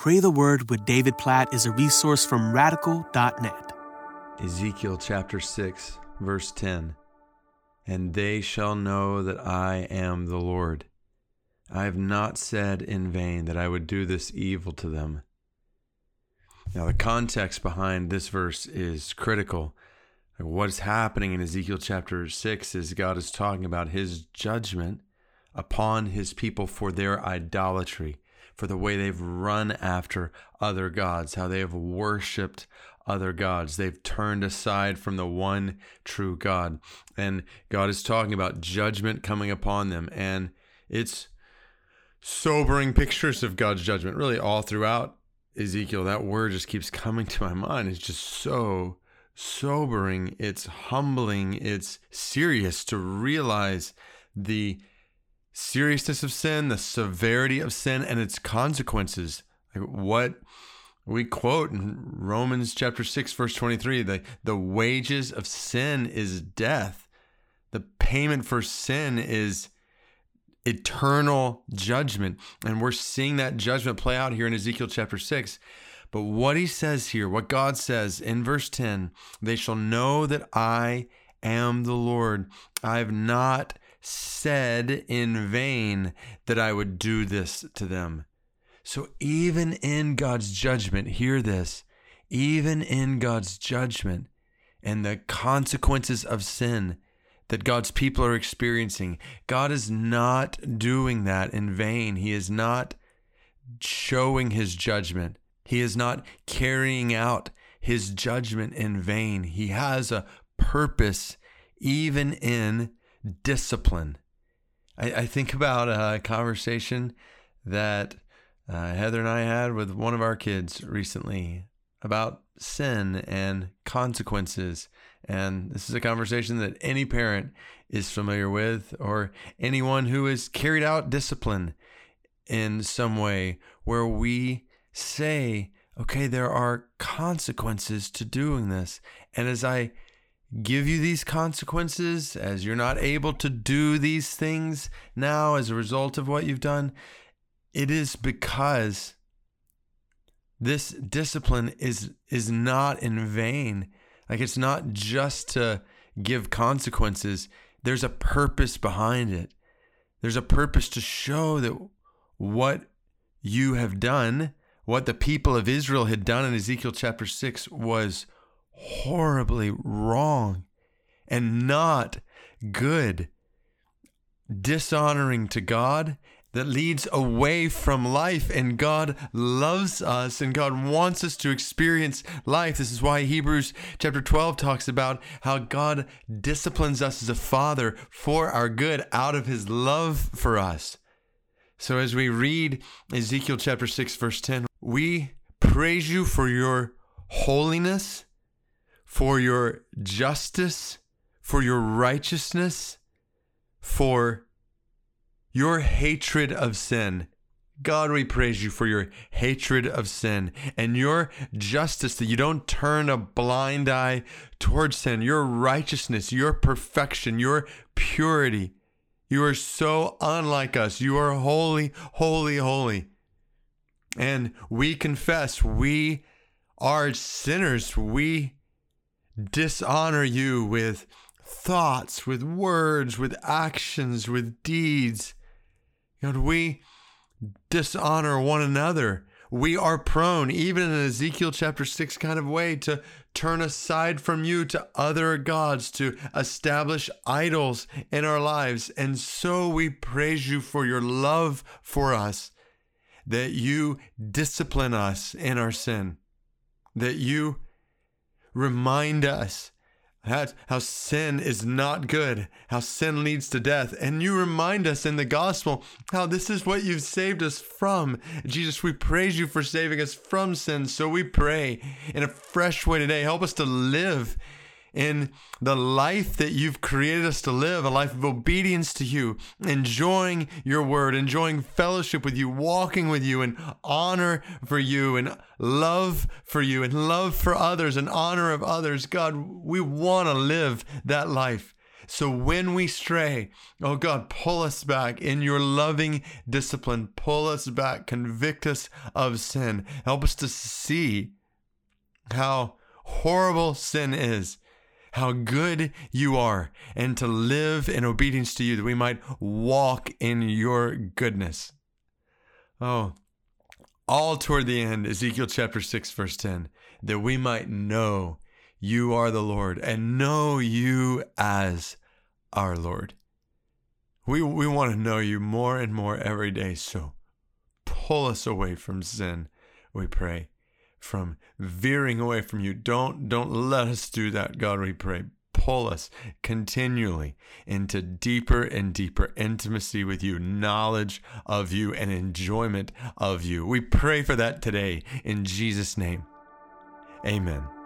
Pray the Word with David Platt is a resource from radical.net. Ezekiel chapter 6, verse 10. And they shall know that I am the Lord. I have not said in vain that I would do this evil to them. Now, the context behind this verse is critical. What's happening in Ezekiel chapter 6 is God is talking about his judgment upon his people for their idolatry for the way they've run after other gods, how they have worshiped other gods. They've turned aside from the one true God. And God is talking about judgment coming upon them. And it's sobering pictures of God's judgment, really, all throughout Ezekiel. That word just keeps coming to my mind. It's just so sobering. It's humbling. It's serious to realize the seriousness of sin, the severity of sin, and its consequences. Like what we quote in Romans chapter 6, verse 23 the, the wages of sin is death. The payment for sin is eternal judgment. And we're seeing that judgment play out here in Ezekiel chapter 6. But what he says here, what God says in verse 10, they shall know that I am the Lord. I have not said in vain that I would do this to them. So even in God's judgment, hear this, even in God's judgment and the consequences of sin that God's people are experiencing, God is not doing that in vain. He is not showing his judgment. He is not carrying out his judgment in vain. He has a purpose even in discipline. I, I think about a conversation that uh, Heather and I had with one of our kids recently about sin and consequences. And this is a conversation that any parent is familiar with, or anyone who has carried out discipline in some way, where we say, okay, there are consequences to doing this. And as I give you these consequences, as you're not able to do these things now as a result of what you've done, it is because this discipline is is not in vain. Like it's not just to give consequences. There's a purpose behind it. There's a purpose to show that what you have done, what the people of Israel had done in Ezekiel chapter 6 was horribly wrong and not good, dishonoring to God that leads away from life. And God loves us and God wants us to experience life. This is why Hebrews chapter 12 talks about how God disciplines us as a father for our good out of his love for us. So as we read Ezekiel chapter 6, verse 10, we praise you for your holiness for your justice, for your righteousness, for your hatred of sin. God, we praise you for your hatred of sin and your justice that you don't turn a blind eye towards sin, your righteousness, your perfection, your purity. You are so unlike us. You are holy, holy, holy. And we confess we are sinners. We dishonor you with thoughts, with words, with actions, with deeds. God, we dishonor one another. We are prone, even in Ezekiel chapter 6 kind of way, to turn aside from you to other gods, to establish idols in our lives. And so we praise you for your love for us, that you discipline us in our sin, that you remind us that how sin is not good, how sin leads to death. And you remind us in the gospel how this is what you've saved us from. Jesus, we praise you for saving us from sin. So we pray in a fresh way today. Help us to live in the life that you've created us to live, a life of obedience to you, enjoying your word, enjoying fellowship with you, walking with you, and honor for you, and love for you, and love for others, and honor of others. God, we want to live that life. So when we stray, oh God, pull us back in your loving discipline. Pull us back. Convict us of sin. Help us to see how horrible sin is, how good you are, and to live in obedience to you that we might walk in your goodness. Oh, all toward the end, Ezekiel chapter 6, verse 10, that we might know you are the Lord and know you as our Lord. We, we want to know you more and more every day. So pull us away from sin, we pray, from veering away from you. Don't, don't let us do that, God, we pray. Pull us continually into deeper and deeper intimacy with you, knowledge of you, and enjoyment of you. We pray for that today in Jesus' name. Amen.